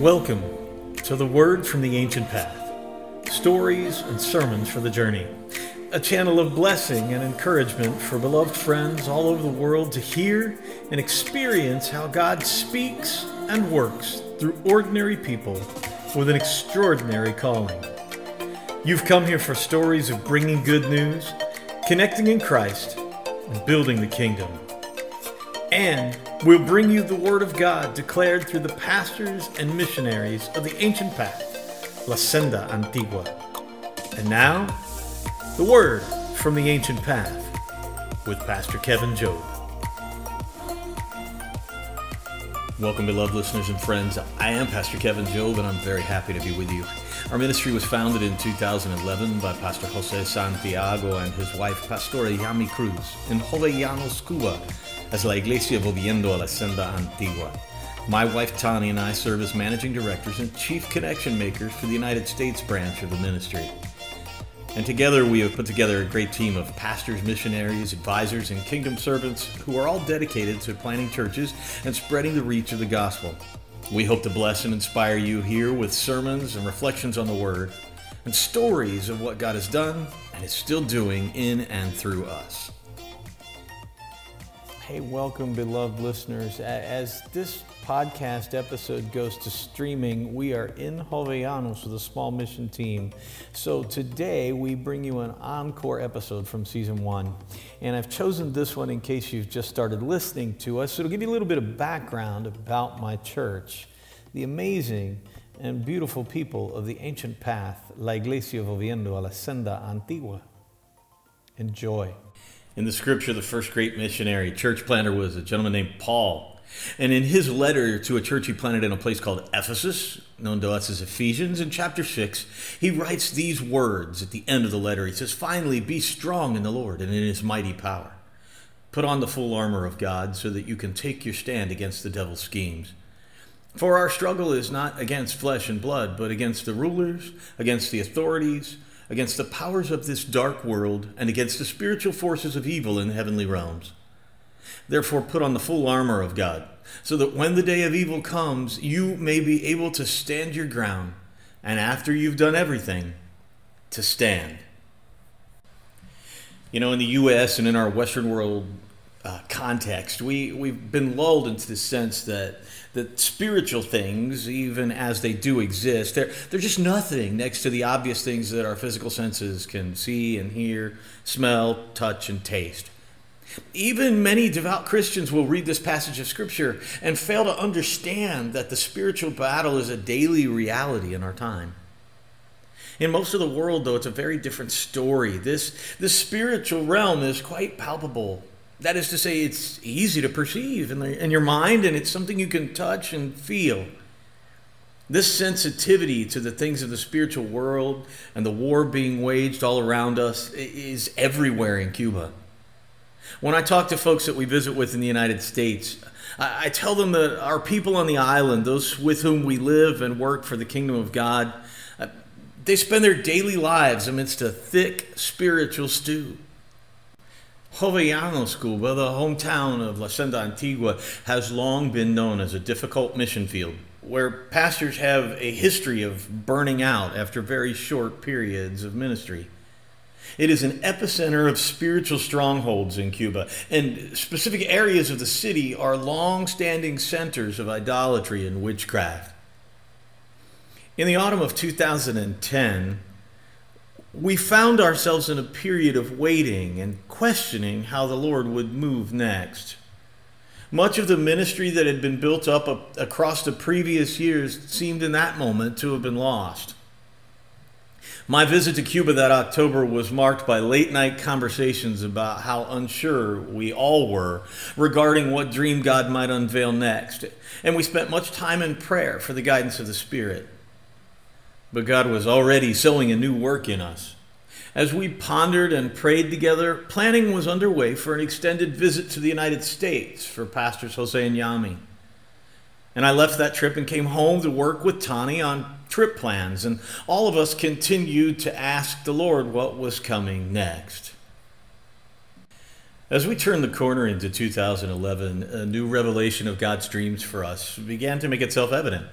Welcome to the Word from the Ancient Path stories and sermons for the journey. A channel of blessing and encouragement for beloved friends all over the world to hear and experience how God speaks and works through ordinary people with an extraordinary calling. You've come here for stories of bringing good news, connecting in Christ, and building the kingdom. And we'll bring you the Word of God declared through the pastors and missionaries of the ancient path, La Senda Antigua. And now, the Word from the ancient path with Pastor Kevin Job. Welcome, beloved listeners and friends. I am Pastor Kevin Job, and I'm very happy to be with you. Our ministry was founded in 2011 by Pastor Jose Santiago and his wife, Pastora Yami Cruz, in Jovellanos, Cuba as La Iglesia Volviendo a la Senda Antigua. My wife Tani and I serve as managing directors and chief connection makers for the United States branch of the ministry. And together we have put together a great team of pastors, missionaries, advisors, and kingdom servants who are all dedicated to planting churches and spreading the reach of the gospel. We hope to bless and inspire you here with sermons and reflections on the Word and stories of what God has done and is still doing in and through us. Hey, welcome, beloved listeners. As this podcast episode goes to streaming, we are in Jovellanos with a small mission team. So today we bring you an encore episode from season one. And I've chosen this one in case you've just started listening to us. So it'll give you a little bit of background about my church, the amazing and beautiful people of the ancient path, La Iglesia Volviendo a la Senda Antigua. Enjoy. In the scripture, the first great missionary church planter was a gentleman named Paul. And in his letter to a church he planted in a place called Ephesus, known to us as Ephesians, in chapter 6, he writes these words at the end of the letter. He says, Finally, be strong in the Lord and in his mighty power. Put on the full armor of God so that you can take your stand against the devil's schemes. For our struggle is not against flesh and blood, but against the rulers, against the authorities against the powers of this dark world and against the spiritual forces of evil in the heavenly realms. Therefore, put on the full armor of God, so that when the day of evil comes, you may be able to stand your ground, and after you've done everything, to stand. You know, in the U.S. and in our Western world uh, context, we, we've been lulled into the sense that that spiritual things, even as they do exist, they're, they're just nothing next to the obvious things that our physical senses can see and hear, smell, touch, and taste. Even many devout Christians will read this passage of Scripture and fail to understand that the spiritual battle is a daily reality in our time. In most of the world, though, it's a very different story. This, this spiritual realm is quite palpable that is to say, it's easy to perceive in, the, in your mind, and it's something you can touch and feel. This sensitivity to the things of the spiritual world and the war being waged all around us is everywhere in Cuba. When I talk to folks that we visit with in the United States, I tell them that our people on the island, those with whom we live and work for the kingdom of God, uh, they spend their daily lives amidst a thick spiritual stew. Jovellanos, Cuba, the hometown of La Senda Antigua, has long been known as a difficult mission field where pastors have a history of burning out after very short periods of ministry. It is an epicenter of spiritual strongholds in Cuba, and specific areas of the city are long standing centers of idolatry and witchcraft. In the autumn of 2010, we found ourselves in a period of waiting and questioning how the Lord would move next. Much of the ministry that had been built up across the previous years seemed in that moment to have been lost. My visit to Cuba that October was marked by late night conversations about how unsure we all were regarding what dream God might unveil next. And we spent much time in prayer for the guidance of the Spirit but God was already sowing a new work in us. As we pondered and prayed together, planning was underway for an extended visit to the United States for Pastors Jose and Yami. And I left that trip and came home to work with Tani on trip plans, and all of us continued to ask the Lord what was coming next. As we turned the corner into 2011, a new revelation of God's dreams for us began to make itself evident.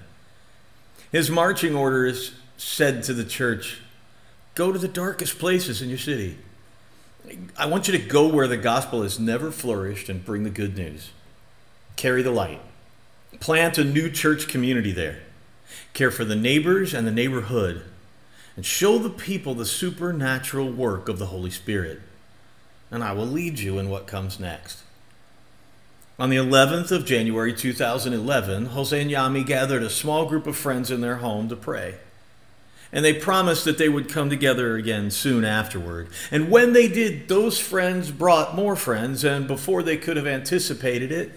His marching orders said to the church, Go to the darkest places in your city. I want you to go where the gospel has never flourished and bring the good news. Carry the light. Plant a new church community there. Care for the neighbors and the neighborhood. And show the people the supernatural work of the Holy Spirit. And I will lead you in what comes next. On the 11th of January 2011, Jose and Yami gathered a small group of friends in their home to pray. And they promised that they would come together again soon afterward. And when they did, those friends brought more friends, and before they could have anticipated it,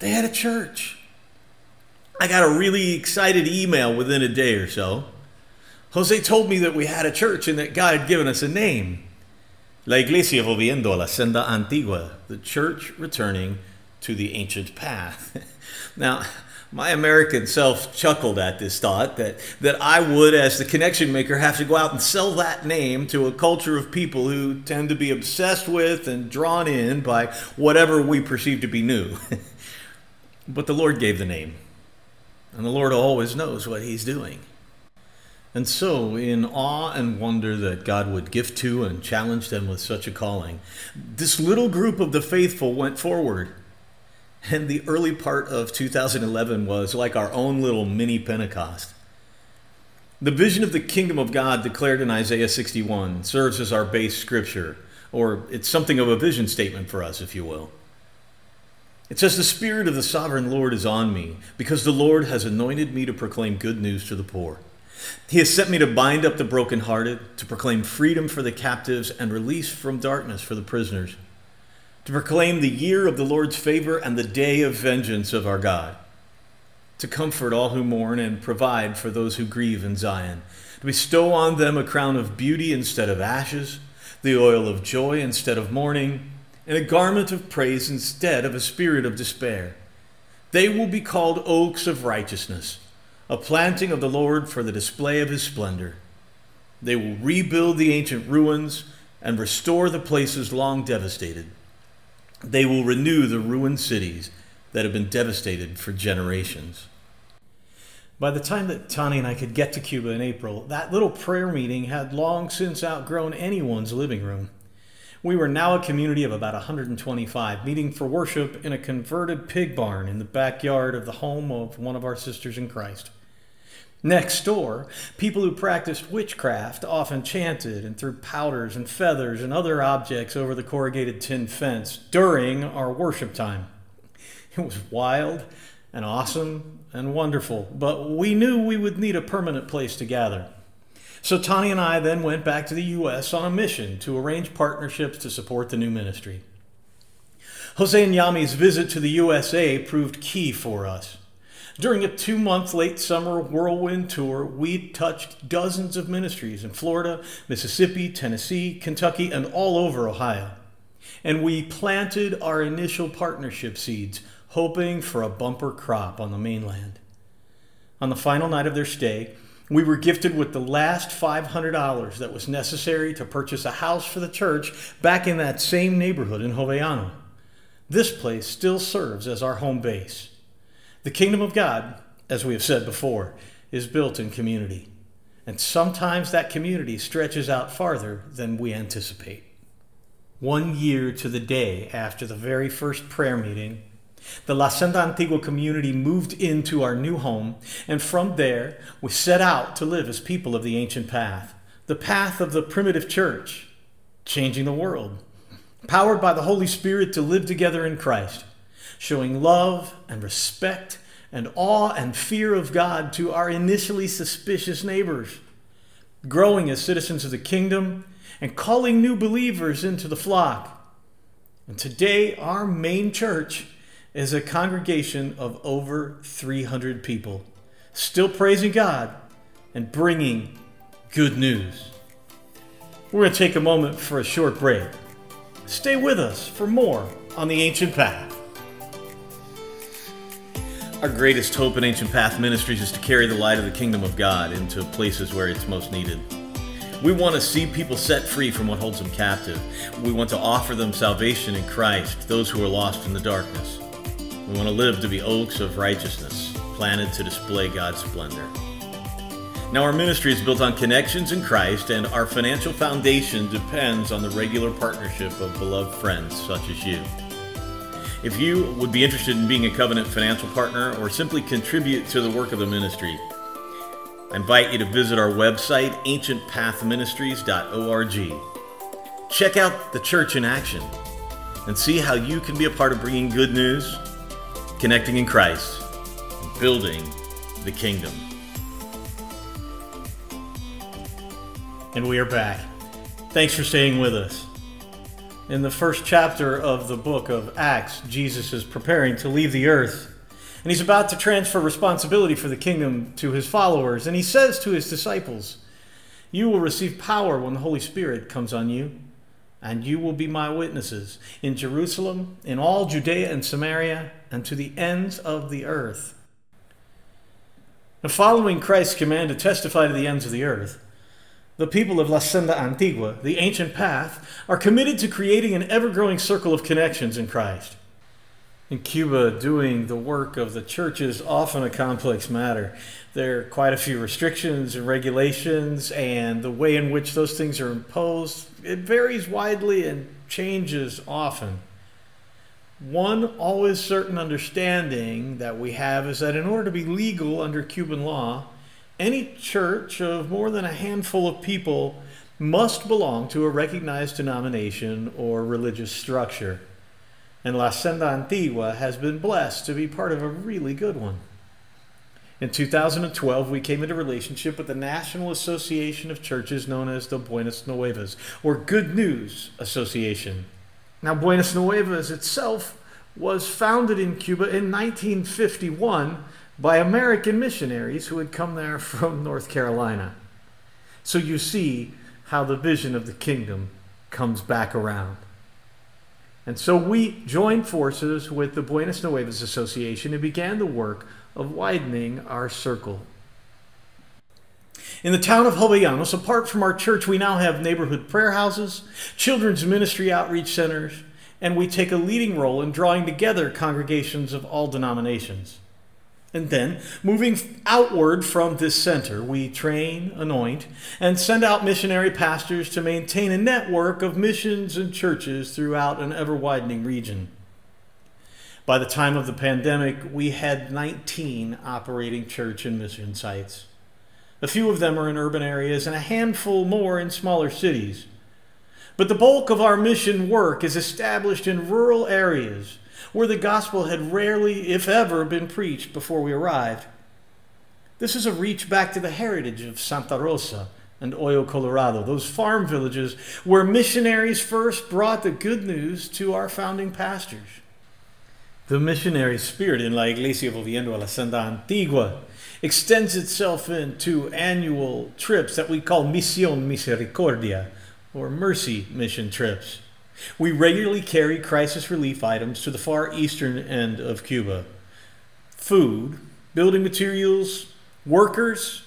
they had a church. I got a really excited email within a day or so. Jose told me that we had a church and that God had given us a name. La Iglesia volviendo a la senda antigua, the church returning to the ancient path. now, my American self chuckled at this thought that, that I would, as the connection maker, have to go out and sell that name to a culture of people who tend to be obsessed with and drawn in by whatever we perceive to be new. but the Lord gave the name, and the Lord always knows what He's doing. And so, in awe and wonder that God would gift to and challenge them with such a calling, this little group of the faithful went forward and the early part of 2011 was like our own little mini Pentecost. The vision of the kingdom of God declared in Isaiah 61 serves as our base scripture, or it's something of a vision statement for us, if you will. It says, The Spirit of the sovereign Lord is on me, because the Lord has anointed me to proclaim good news to the poor. He has sent me to bind up the brokenhearted, to proclaim freedom for the captives, and release from darkness for the prisoners to proclaim the year of the Lord's favor and the day of vengeance of our God, to comfort all who mourn and provide for those who grieve in Zion, to bestow on them a crown of beauty instead of ashes, the oil of joy instead of mourning, and a garment of praise instead of a spirit of despair. They will be called oaks of righteousness, a planting of the Lord for the display of his splendor. They will rebuild the ancient ruins and restore the places long devastated. They will renew the ruined cities that have been devastated for generations. By the time that Tani and I could get to Cuba in April, that little prayer meeting had long since outgrown anyone's living room. We were now a community of about 125, meeting for worship in a converted pig barn in the backyard of the home of one of our sisters in Christ. Next door, people who practiced witchcraft often chanted and threw powders and feathers and other objects over the corrugated tin fence during our worship time. It was wild and awesome and wonderful, but we knew we would need a permanent place to gather. So Tani and I then went back to the U.S. on a mission to arrange partnerships to support the new ministry. Jose and Yami's visit to the USA proved key for us. During a two month late summer whirlwind tour, we touched dozens of ministries in Florida, Mississippi, Tennessee, Kentucky, and all over Ohio. And we planted our initial partnership seeds, hoping for a bumper crop on the mainland. On the final night of their stay, we were gifted with the last $500 that was necessary to purchase a house for the church back in that same neighborhood in Jovellanos. This place still serves as our home base. The kingdom of God, as we have said before, is built in community. And sometimes that community stretches out farther than we anticipate. One year to the day after the very first prayer meeting, the La Senda Antigua community moved into our new home, and from there we set out to live as people of the ancient path, the path of the primitive church, changing the world, powered by the Holy Spirit to live together in Christ showing love and respect and awe and fear of God to our initially suspicious neighbors, growing as citizens of the kingdom and calling new believers into the flock. And today, our main church is a congregation of over 300 people, still praising God and bringing good news. We're going to take a moment for a short break. Stay with us for more on the ancient path. Our greatest hope in Ancient Path Ministries is to carry the light of the kingdom of God into places where it's most needed. We want to see people set free from what holds them captive. We want to offer them salvation in Christ, those who are lost in the darkness. We want to live to be oaks of righteousness, planted to display God's splendor. Now, our ministry is built on connections in Christ, and our financial foundation depends on the regular partnership of beloved friends such as you. If you would be interested in being a covenant financial partner or simply contribute to the work of the ministry, I invite you to visit our website, ancientpathministries.org. Check out the church in action and see how you can be a part of bringing good news, connecting in Christ, and building the kingdom. And we are back. Thanks for staying with us. In the first chapter of the book of Acts, Jesus is preparing to leave the earth. And he's about to transfer responsibility for the kingdom to his followers. And he says to his disciples, You will receive power when the Holy Spirit comes on you, and you will be my witnesses in Jerusalem, in all Judea and Samaria, and to the ends of the earth. Now, following Christ's command to testify to the ends of the earth, the people of La Senda Antigua, the ancient path, are committed to creating an ever growing circle of connections in Christ. In Cuba, doing the work of the church is often a complex matter. There are quite a few restrictions and regulations, and the way in which those things are imposed it varies widely and changes often. One always certain understanding that we have is that in order to be legal under Cuban law, any church of more than a handful of people must belong to a recognized denomination or religious structure. And La Senda Antigua has been blessed to be part of a really good one. In 2012, we came into relationship with the National Association of Churches known as the Buenas Nuevas, or Good News Association. Now, Buenas Nuevas itself was founded in Cuba in 1951 by American missionaries who had come there from North Carolina. So you see how the vision of the kingdom comes back around. And so we joined forces with the Buenas Nuevas Association and began the work of widening our circle. In the town of Jovellanos, apart from our church, we now have neighborhood prayer houses, children's ministry outreach centers, and we take a leading role in drawing together congregations of all denominations. And then, moving outward from this center, we train, anoint, and send out missionary pastors to maintain a network of missions and churches throughout an ever widening region. By the time of the pandemic, we had 19 operating church and mission sites. A few of them are in urban areas and a handful more in smaller cities. But the bulk of our mission work is established in rural areas where the gospel had rarely, if ever, been preached before we arrived. This is a reach back to the heritage of Santa Rosa and Hoyo, Colorado, those farm villages where missionaries first brought the good news to our founding pastors. The missionary spirit in La Iglesia Volviendo a la Senda Antigua extends itself into annual trips that we call Misión Misericordia, or mercy mission trips. We regularly carry crisis relief items to the far eastern end of Cuba food, building materials, workers,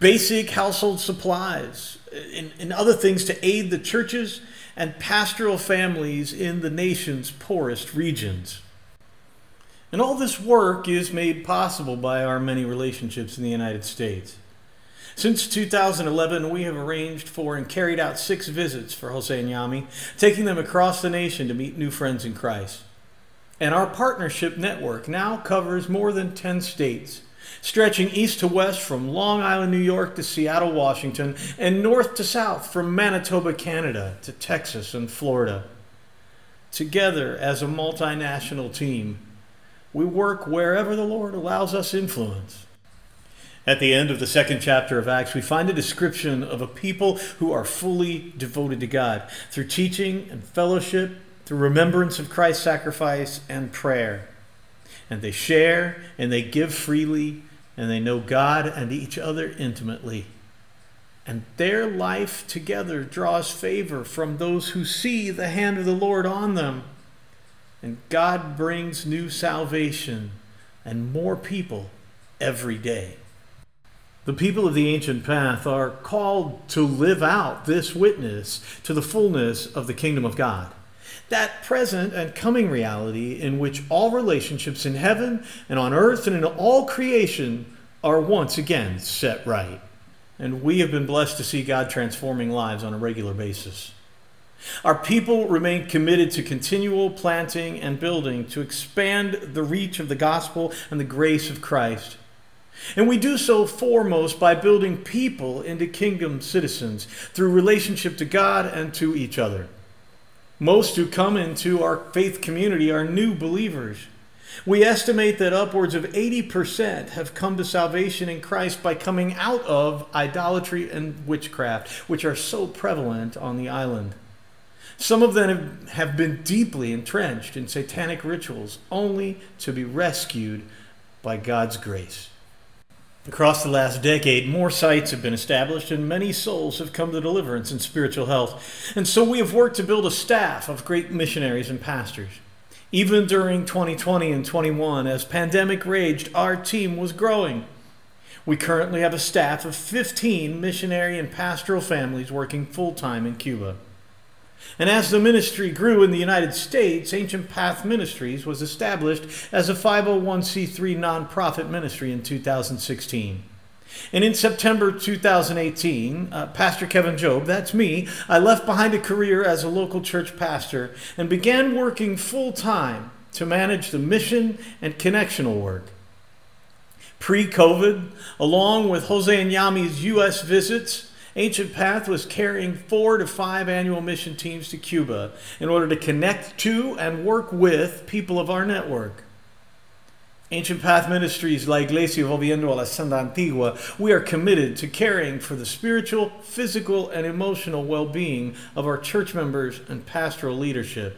basic household supplies, and, and, other things to aid the churches and pastoral families in the nation's poorest regions. And all this work is made possible by our many relationships in the United States. Since 2011, we have arranged for and carried out six visits for Jose and Yami, taking them across the nation to meet new friends in Christ. And our partnership network now covers more than 10 states, stretching east to west from Long Island, New York to Seattle, Washington, and north to south from Manitoba, Canada to Texas and Florida. Together as a multinational team, we work wherever the Lord allows us influence. At the end of the second chapter of Acts, we find a description of a people who are fully devoted to God through teaching and fellowship, through remembrance of Christ's sacrifice and prayer. And they share and they give freely, and they know God and each other intimately. And their life together draws favor from those who see the hand of the Lord on them. And God brings new salvation and more people every day. The people of the ancient path are called to live out this witness to the fullness of the kingdom of God. That present and coming reality in which all relationships in heaven and on earth and in all creation are once again set right. and we have been blessed to see God transforming lives on a regular basis. Our people remain committed to continual planting and building to expand the reach of the gospel and the grace of Christ. And we do so foremost by building people into kingdom citizens through relationship to God and to each other. Most who come into our faith community are new believers. We estimate that upwards of 80% have come to salvation in Christ by coming out of idolatry and witchcraft, which are so prevalent on the island. Some of them have been deeply entrenched in satanic rituals, only to be rescued by God's grace. Across the last decade, more sites have been established and many souls have come to deliverance and spiritual health. And so we have worked to build a staff of great missionaries and pastors. Even during 2020 and 21, as pandemic raged, our team was growing. We currently have a staff of 15 missionary and pastoral families working full time in Cuba. And as the ministry grew in the United States, Ancient Path Ministries was established as a 501c3 nonprofit ministry in 2016. And in September 2018, uh, Pastor Kevin Job, that's me, I left behind a career as a local church pastor and began working full time to manage the mission and connectional work. Pre COVID, along with Jose and Yami's U.S. visits, Ancient Path was carrying four to five annual mission teams to Cuba in order to connect to and work with people of our network. Ancient Path Ministries, La Iglesia Volviendo a la Senda Antigua, we are committed to caring for the spiritual, physical, and emotional well being of our church members and pastoral leadership.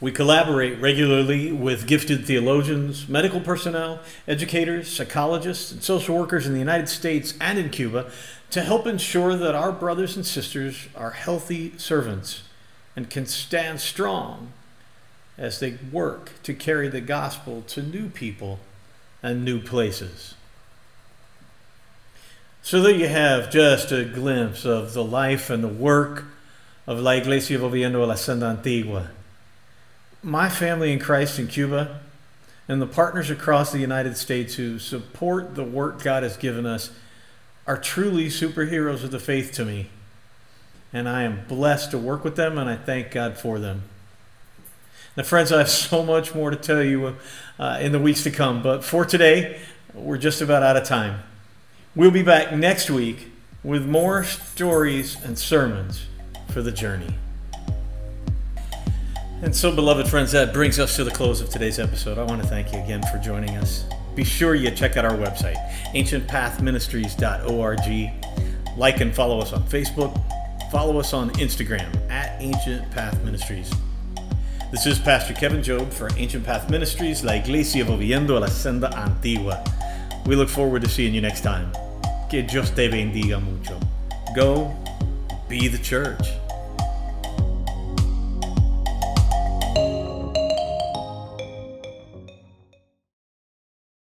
We collaborate regularly with gifted theologians, medical personnel, educators, psychologists, and social workers in the United States and in Cuba to help ensure that our brothers and sisters are healthy servants and can stand strong as they work to carry the gospel to new people and new places. So that you have just a glimpse of the life and the work of La Iglesia Volviendo a la Senda Antigua. My family in Christ in Cuba and the partners across the United States who support the work God has given us are truly superheroes of the faith to me. And I am blessed to work with them, and I thank God for them. Now, friends, I have so much more to tell you uh, in the weeks to come, but for today, we're just about out of time. We'll be back next week with more stories and sermons for the journey. And so, beloved friends, that brings us to the close of today's episode. I want to thank you again for joining us be sure you check out our website, ancientpathministries.org. Like and follow us on Facebook. Follow us on Instagram at Ancient Path Ministries. This is Pastor Kevin Job for Ancient Path Ministries, La Iglesia Volviendo a la Senda Antigua. We look forward to seeing you next time. Que Dios te bendiga mucho. Go be the church.